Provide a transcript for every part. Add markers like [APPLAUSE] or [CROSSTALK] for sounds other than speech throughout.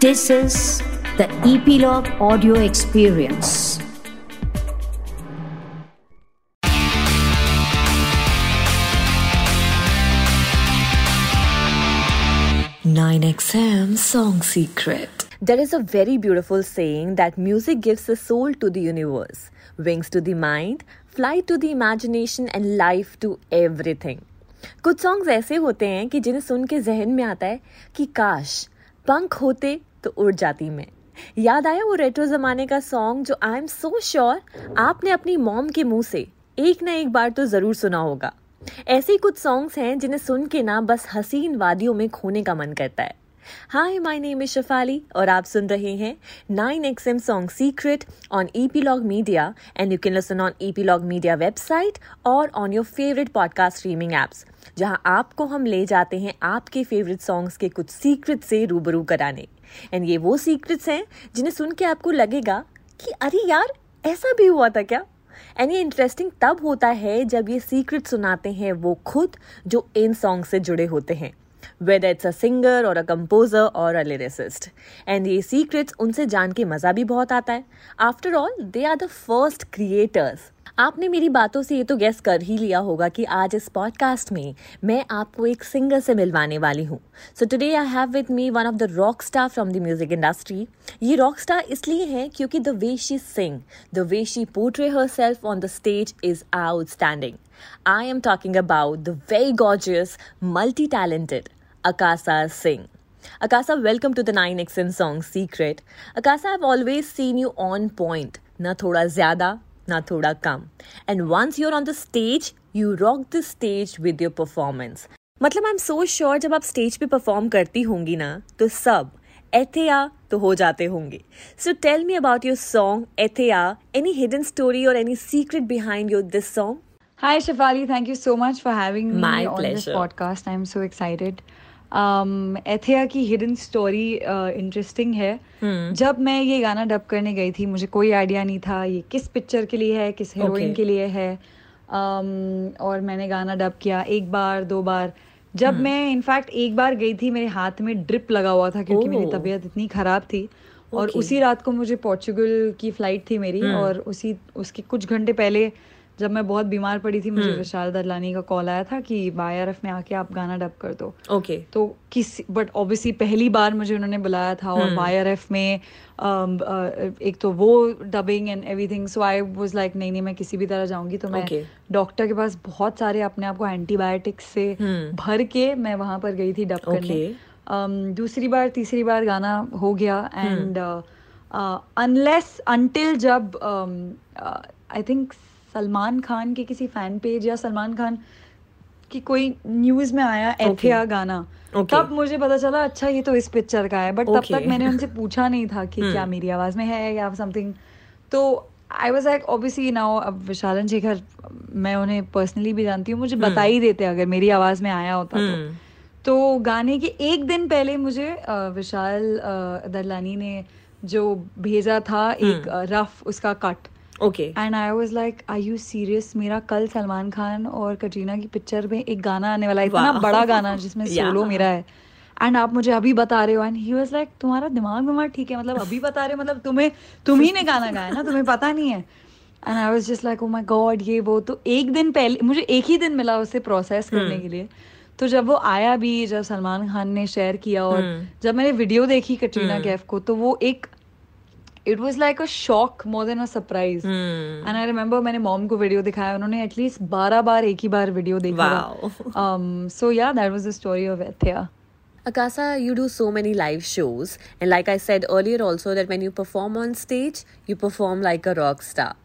This is the Epilogue Audio Experience. Nine XM Song Secret. There is a very beautiful saying that music gives a soul to the universe, wings to the mind, flight to the imagination, and life to everything. कुछ songs ऐसे होते हैं कि जिन्हें सुन के जहन में आता है कि काश पंख होते तो उड़ जाती मैं। याद आया वो रेट्रो जमाने का सॉन्ग जो आई एम सो श्योर आपने अपनी मॉम के मुँह से एक ना एक बार तो ज़रूर सुना होगा। ऐसे कुछ सॉन्ग्स हैं जिन्हें सुन के ना बस हसीन वादियों में खोने का मन करता है। Hi my name is Shafali और आप सुन रहे हैं nine X M song secret on Epilogue Media and you can listen on Epilogue Media website और on your favourite podcast streaming apps जहाँ आपको हम ले जाते हैं आपके फेवरेट सॉन्ग्स के कुछ सीक्रेट से रूबरू कराने। एंड ये वो सीक्रेट्स हैं जिन्हें सुन के आपको लगेगा कि अरे यार, ऐसा भी हुआ था क्या? एंड ये इंटरेस्टिंग तब होता है जब ये सीक्रेट सुनाते हैं वो खुद जो इन सॉन्ग से जुड़े होते हैं। Whether it's a singer or a composer or a lyricist. And ये secrets, उनसे जान के मज़ा भी बहुत आता है। After all they are the first creators आपने मेरी बातों से ये तो गेस कर ही लिया होगा कि आज इस पॉडकास्ट में मैं आपको एक सिंगर से मिलवाने वाली हूँ। So today I have with me one of the rock star from the music industry ये रॉक स्टार इसलिए है क्योंकि the way she sing the way she portray herself on the stage is outstanding I am talking about the very gorgeous, multi talented Akasa Singh. Akasa, welcome to the 9XM song Secret. Akasa, I've always seen you on point. Na thoda zyada, na thoda kam. And once you're on the stage, you rock the stage with your performance. मतलब I am so sure जब आप stage पे perform करती होंगी ना तो सब एथेया तो हो जाते होंगे so tell me about your song Athiya any hidden story और any secret behind your this song Hi, Shafali. Thank you so much for having me My on this podcast. I'm so excited. Um, Athiya की hidden story interesting है जब मैं ये गाना dub करने गई थी मुझे कोई आइडिया नहीं था ये किस पिक्चर के लिए है किस हीरोइन Okay. के लिए है um, और मैंने गाना डब किया एक बार दो बार जब मैं इनफैक्ट एक बार गई थी मेरे हाथ में ड्रिप लगा हुआ था क्योंकि मेरी Oh. तबीयत इतनी खराब थी और. उसी रात को मुझे पोर्चुगल की फ़्लाइट थी मेरी और उसी उसके कुछ घंटे पहले जब मैं बहुत बीमार पड़ी थी मुझे विशाल ददलानी का कॉल आया था कि वाई में आके आप गाना डब कर दो। Okay okay. तो किस बट ऑब्वियसली पहली बार मुझे उन्होंने बुलाया था और वाई में um, uh, एक तो वो dubbing and everything so I was like नहीं नहीं मैं किसी भी तरह जाऊँगी। तो मैं Okay. डॉक्टर के पास बहुत सारे अपने आप को एंटीबायोटिक्स से भर के मैं वहाँ पर गई थी डब करने। Um, दूसरी बार तीसरी बार गाना हो गया एंड अनलेस अनटिल जब आई थिंक सलमान खान के किसी फ़ैन पेज या सलमान खान की कोई न्यूज़ में आया एथिया गाना Okay. तब मुझे पता चला अच्छा ये तो इस पिक्चर का है बट okay. तब तक मैंने उनसे [LAUGHS] पूछा नहीं था कि क्या मेरी आवाज़ में है या समथिंग तो I was like obviously now अब विशालन शेखर मैं उन्हें पर्सनली भी जानती हूँ मुझे hmm. बता ही देते अगर मेरी आवाज़ में आया होता तो तो गाने के एक दिन पहले मुझे विशाल दरलानी ने जो भेजा था एक रफ उसका cut okay and I was like are you serious मेरा कल सलमान खान और कटरीना की पिक्चर में एक गाना आने वाला है। इतना बड़ा गाना जिसमें [LAUGHS] सोलो मेरा है। एंड आप मुझे अभी बता रहे हो। एंड ही वाज लाइक तुम्हारा दिमाग विमाग ठीक है मतलब अभी बता रहे हो मतलब तुम्हें तुम ही ने गाना गाया ना तुम्हें पता नहीं है। And I was just like oh my God ये वो। तो एक दिन पहले मुझे एक ही दिन मिला उसे प्रोसेस करने के लिए। तो जब वो आया भी जब सलमान खान ने शेयर किया और जब मैंने वीडियो देखी कटरीना कैफ को तो वो एक it was like a shock more than a surprise and I remember मैंने मॉम को वीडियो दिखाया उन्होंने एटलीस्ट बारह बार एक ही बार वीडियो देखा so yeah that was the story of Athiya Akasa, you do so many live shows, and like I said earlier, also that when you perform on stage, you perform like a rock star.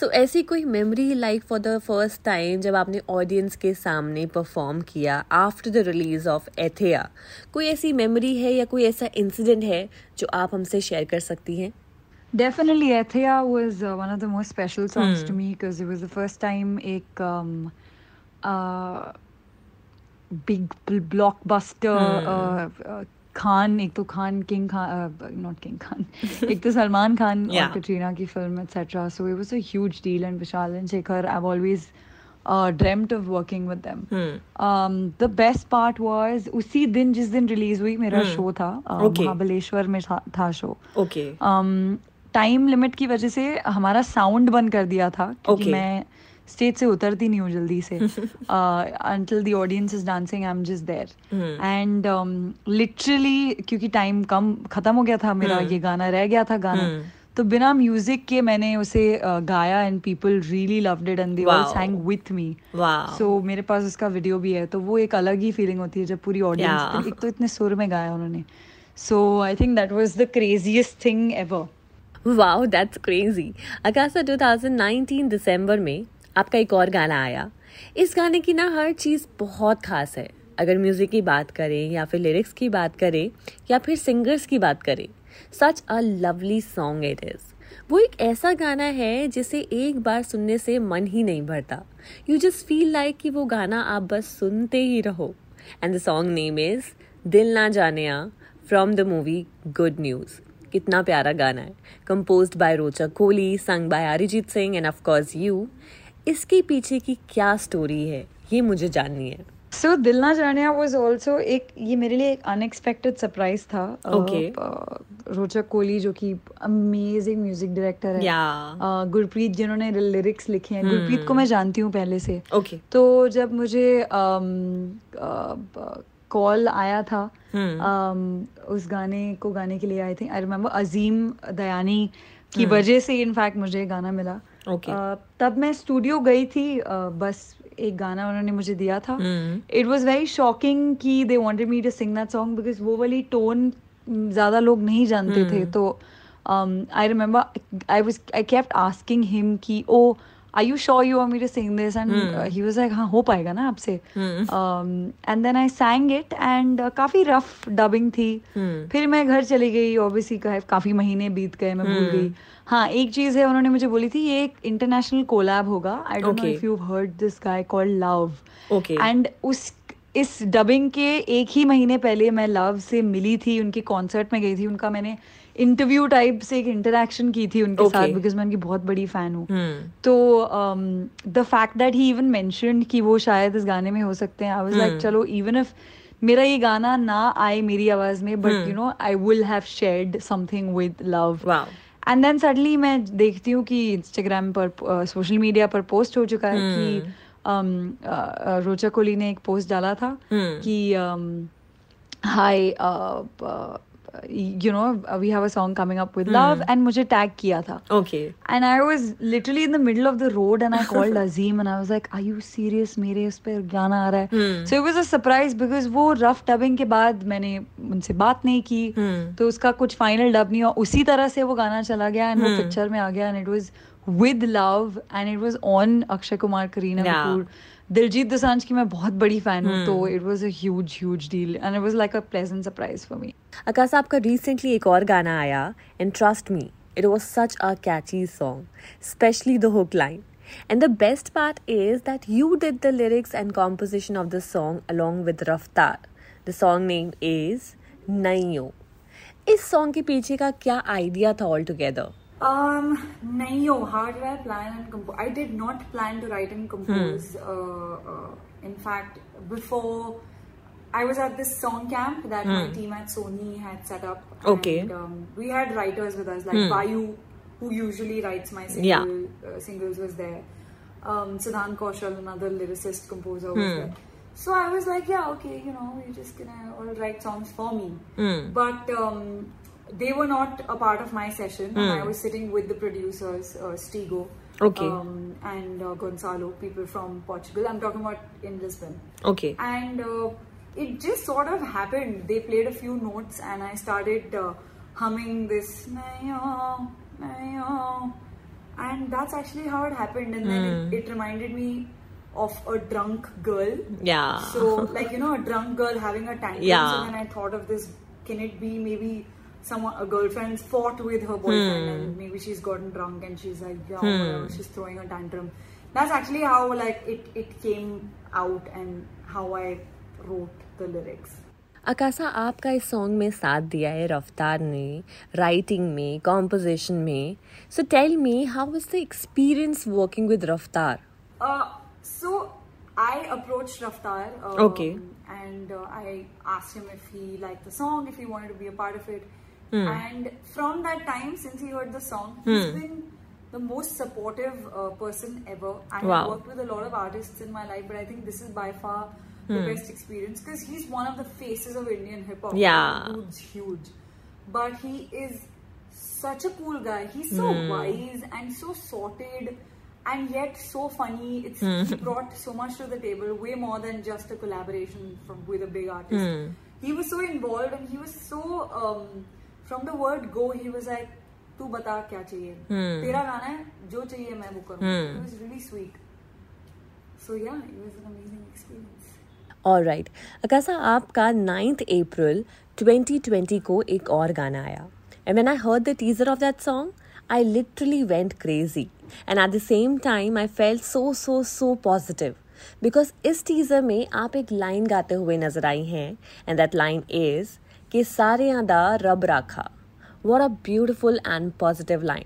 So ऐसी कोई memory like for the first time जब आपने audience के सामने perform किया after the release of Ethia, कोई ऐसी memory है या कोई ऐसा incident है जो आप हमसे share कर सकती हैं? Definitely, Ethia was uh, one of the most special songs to me because it was the first time एक um, uh, big bl- blockbuster uh, uh, Khan एक तो Khan king Khan not king Khan [LAUGHS] एक तो Salman Khan Yeah. और कटरीना की film etcetera so it was a huge deal and Vishal and Shekhar I always uh, dreamt of working with them. Hmm. Um, the best part was उसी दिन जिस दिन release हुई मेरा शो था uh, Hmm. Okay. महाबलेश्वर में था, था शो ओके time limit की वजह से हमारा साउंड बंद कर दिया था क्योंकि Okay. मैं स्टेज से उतरती नहीं हूँ जल्दी से until the audience is dancing I am just there and literally क्योंकि टाइम कम खत्म हो गया था मेरा hmm. ये गाना रह गया था गाना hmm. तो बिना म्यूज़िक के मैंने उसे uh, गाया and people really loved it and they all sang with me so मेरे पास उसका वीडियो भी है तो वो एक अलग ही फीलिंग होती है जब पूरी ऑडियंस Yeah. एक तो इतने सुर में गाया उन्होंने so I think that was the craziest thing ever wow that's crazy Akasa 2019 दिसंबर में आपका एक और गाना आया। इस गाने की ना हर चीज़ बहुत खास है। अगर म्यूज़िक की बात करें या फिर लिरिक्स की बात करें या फिर सिंगर्स की बात करें such a lovely song it is वो एक ऐसा गाना है जिसे एक बार सुनने से मन ही नहीं भरता। यू जस्ट फील लाइक कि वो गाना आप बस सुनते ही रहो। And the song name is Dil Na Janiya from the movie Good News कितना प्यारा गाना है। Composed by Rochak Kohli sung by Arijit Singh and of course you इसके पीछे की क्या स्टोरी है ये मुझे जाननी है। सो दिल ना जानिया वाज आल्सो एक ये मेरे लिए एक अनएक्सपेक्टेड सरप्राइज़ था। Okay. अ, रोचक कोहली जो कि अमेजिंग म्यूज़िक डायरेक्टर है। Yeah. गुरप्रीत जिन्होंने लिरिक्स लिखे हैं। गुरप्रीत को मैं जानती हूँ पहले से। ओके तो जब मुझे कॉल आया था um, उस गाने को गाने के लिए आई थिंक आई रिमेम्बर अजीम दयानी की वजह से इनफैक्ट मुझे गाना मिला। Okay. Uh, तब मैं स्टूडियो गई थी uh, बस एक गाना उन्होंने मुझे दिया था। इट वॉज़ वेरी शॉकिंग कि they wanted me to sing that song because वो वाली टोन ज़्यादा लोग नहीं जानते थे। तो I remember I was I kept asking him कि ओ I you sure you are me to sing this and he was like हाँ हो पाएगा ना आपसे. And then I sang it and काफ़ी रफ डबिंग थी। फिर मैं घर चली गई ऑब्वियसली काफ़ी महीने बीत गए मैं भूल गई। हाँ एक चीज़ है उन्होंने मुझे बोली थी ये एक इंटरनेशनल कोलैब होगा। I don't know if you heard this guy called Love and उस इस डबिंग के एक ही महीने पहले मैं लव से मिली थी उनके कॉन्सर्ट में गई थी। उनका मैंने इंटरव्यू टाइप से एक इंटरेक्शन की थी उनके Okay. साथ बिकॉज़ मैं उनकी बहुत बड़ी फ़ैन हूँ। Hmm. तो the fact that he even mention कि वो शायद इस गाने में हो सकते हैं आई वाज लाइक चलो इवन इफ़ मेरा ये गाना ना आए मेरी आवाज़ में but you know I will have shared something with Love and then suddenly मैं देखती हूँ कि इंस्टाग्राम पर सोशल मीडिया पर पोस्ट हो चुका है कि um, uh, uh, Rochak Kohli ने एक पोस्ट डाला था कि um, hi you know we have a song coming up with Love and मुझे टैग किया था। Okay and I was literally in the middle of the road and I called Azeem and I was like are you serious मेरे उस पर गाना आ रहा है. So it was a surprise because वो रफ डबिंग के बाद मैंने उनसे बात नहीं की। hmm. तो उसका कुछ फाइनल डब नहीं हुआ। उसी तरह से वो गाना चला गया एंड वो hmm. पिक्चर में आ गया and it was with love and it was on Akshay Kumar Kareena Yeah. Kapoor Diljit Dosanjh की मैं बहुत बड़ी फ़ैन हूँ तो it was a huge deal and it was like a pleasant surprise for me Akasa आपका recently एक और गाना आया and trust me it was such a catchy song specially the hook line and the best part is that you did the lyrics and composition of the song along with Raftaar the song name is Naiyo इस song के पीछे का क्या idea था all together Um, nayo, how did I plan and compose? I did not plan to write and compose. Uh, uh, in fact, before I was at this song camp that my team at Sony had set up. Okay. And, um, we had writers with us, like Vayu, who usually writes my single, Yeah. uh, singles, was there. Um, Siddhant Kaushal, another lyricist composer, was there. So I was like, yeah, okay, you know, you're just gonna all write songs for me. But um, they were not a part of my session. And I was sitting with the producers, uh, Stigo. Okay. Um, and uh, Gonzalo, people from Portugal. I'm talking about in Lisbon. Okay. And uh, it just sort of happened. They played a few notes, and I started uh, humming this. "Nayo, nayo." And that's actually how it happened. And then it, it reminded me of a drunk girl. Yeah. So, like, you know, a drunk girl having a tantrum. Yeah. So then I thought of this can it be maybe someone, a girlfriend's fought with her boyfriend and maybe she's gotten drunk and she's like, yeah, whatever, she's throwing a tantrum. That's actually how, like, it, it came out and how I wrote the lyrics. Akasa आपका इस song में साथ दिया है रफ्तार ने writing में composition में so tell me how was the experience working with Raftaar Uh, So I approached Raftar. Um, Okay. And uh, I asked him if he liked the song, if he wanted to be a part of it. Hmm. And from that time, since he heard the song, he's been the most supportive uh, person ever. I have worked with a lot of artists in my life, but I think this is by far the Hmm. best experience because he's one of the faces of Indian hip hop. Yeah. Huge, huge. But he is such a cool guy. He's so Hmm. wise and so sorted and yet so funny. It's Hmm. he [LAUGHS] brought so much to the table, way more than just a collaboration from with a big artist. Hmm. He was so involved and he was so um, from the word go, he was like, तू बता क्या चाहिए? Hmm. तेरा गाना है जो चाहिए मैं वो करूँ. it was really sweet. So yeah it was an amazing experience. Alright Akasa आपका 9th अप्रैल 2020 को एक और गाना आया। And when I heard the teaser of that song I literally went crazy and at the same time I fell so so so positive because इस teaser में आप एक लाइन गाते हुए नज़र आई हैं एंड दैट लाइन इज़ कि सारे दा रब राखा। What a beautiful and positive line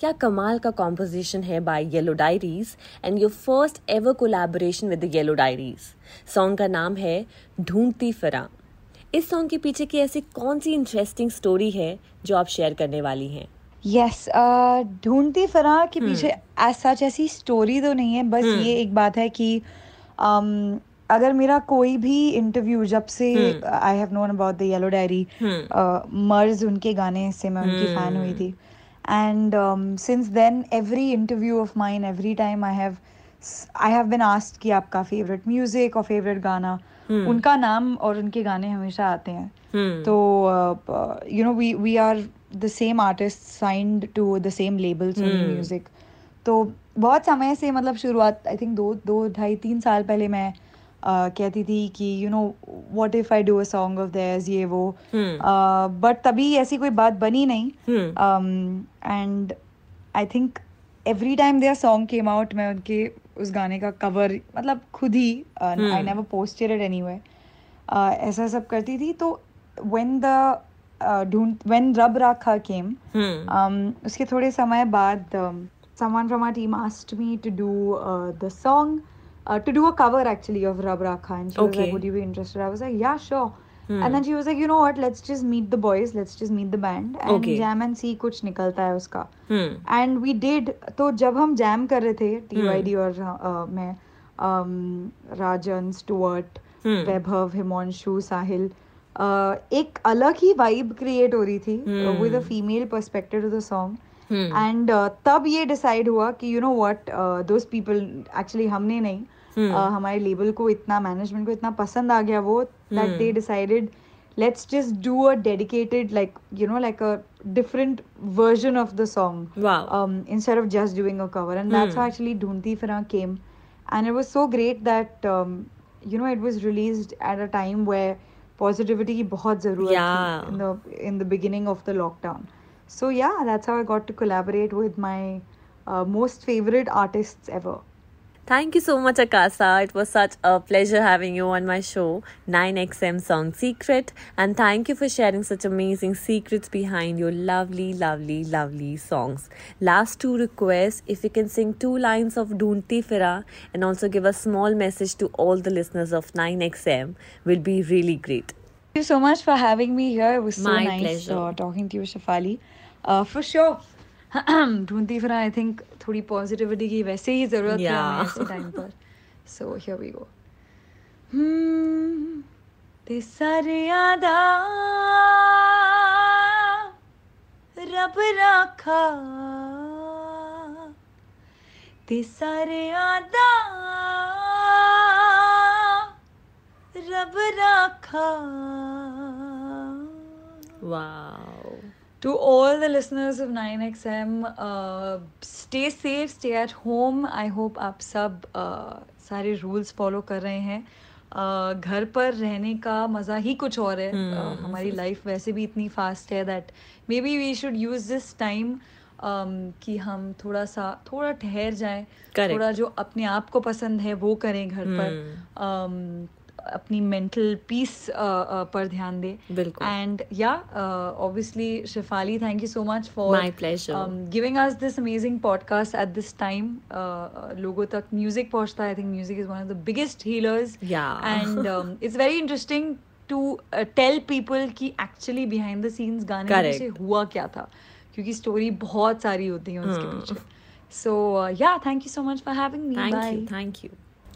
क्या कमाल का कॉम्पोजिशन है by Yellow Diaries and your first ever collaboration with the Yellow Diaries song का नाम है ढूंढती फिरा। इस सॉन्ग के पीछे की ऐसी कौन सी इंटरेस्टिंग स्टोरी है जो आप शेयर करने वाली हैं? यस ढूंढती फरा के पीछे एज सच ऐसी स्टोरी तो नहीं है बस ये एक बात है कि um, अगर मेरा कोई भी इंटरव्यू जब से I have known about the Yellow Diary मर्ज उनके गाने से मैं उनकी फ़ैन हुई थी। And since then every interview of mine every time I have I have been asked कि आपका फेवरेट म्यूज़िक और फेवरेट गाना उनका नाम और उनके गाने हमेशा आते हैं। तो you know we we are the same artist signed to the same label Sony Music तो बहुत समय से मतलब शुरुआत आई थिंक दो दो ढाई तीन साल पहले मैं कहती थी कि you know what if I do a song of theirs ये वो। बट तभी ऐसी कोई बात बनी नहीं। And I think every time their song came out मैं उनके उस गाने का कवर मतलब खुद ही I never posted it anyway ऐसा सब करती थी तो व्हेन द ढूंढ व्हेन रब राखा केम उसके थोड़े समय बाद someone from our team asked me to do uh, the song. Uh, to do a cover actually of Rab Rakha and she okay. was like would you be interested I was like yeah sure Hmm. and then she was like you know what let's just meet the boys let's just meet the band and Okay. jam and see कुछ निकलता है उसका हम्म and we did तो जब हम jam कर रहे थे टी और uh, मैं um, Rajan Stuart Vaibhav Himanshu Sahil uh, एक अलग ही वाइब क्रिएट हो रही थी with a female perspective to the song hmm. And तब ये डिसाइड हुआ कि you know what though people actually हमने नहीं हम्म। हमारे लेबल को इतना मैनेजमेंट को इतना पसंद आ गया वो that they decided let's just do a dedicated like you know like a different version of the song in sort of just doing a cover and that's actually ढूंढती फिर came and it was so great that you know it was release at a time where positivity की बहुत ज़रूरत in the beginning of the lockdown so yeah that's how I got to collaborate with my uh, most favorite artists ever Thank you so much, Akasa. It was such a pleasure having you on my show, 9XM Song Secret. And thank you for sharing such amazing secrets behind your lovely, lovely, lovely songs. Last two requests if you can sing two lines of Doonti Fira and also give a small message to all the listeners of 9XM will be really great. Thank you so much for having me here. It was so My nice pleasure. uh, talking to you, Shafali. Uh, for sure. [CLEARS THROAT] ढूंढती फिर I think थोड़ी positivity की वैसे ही ज़रूरत है. ऐसे time पर so here we go ते सारे यादा रब राखा ते सारे यादा रब राखा Wow. To all the listeners of 9XM, uh, stay safe, stay at home. I hope आप सब uh, सारे rules follow कर रहे हैं uh, घर पर रहने का मज़ा ही कुछ और है uh, हमारी लाइफ वैसे भी इतनी फास्ट है that maybe we should use this time कि हम थोड़ा सा थोड़ा ठहर जाएँ. थोड़ा जो अपने आप को पसंद है वो करें घर hmm. पर um, अपनी मेंटल पीस पर ध्यान दे बिल्कुल। And yeah obviously Shifali thank you so much for My pleasure. Giving us this amazing podcast at this time लोगों तक म्यूज़िक पहुँचता है I think music is one of the biggest healers and it's very interesting to tell people की actually behind the scenes गाने से हुआ क्या था क्योंकि स्टोरी बहुत सारी होती है उसके. पीछे so yeah thank you so much for having me bye you. Thank you.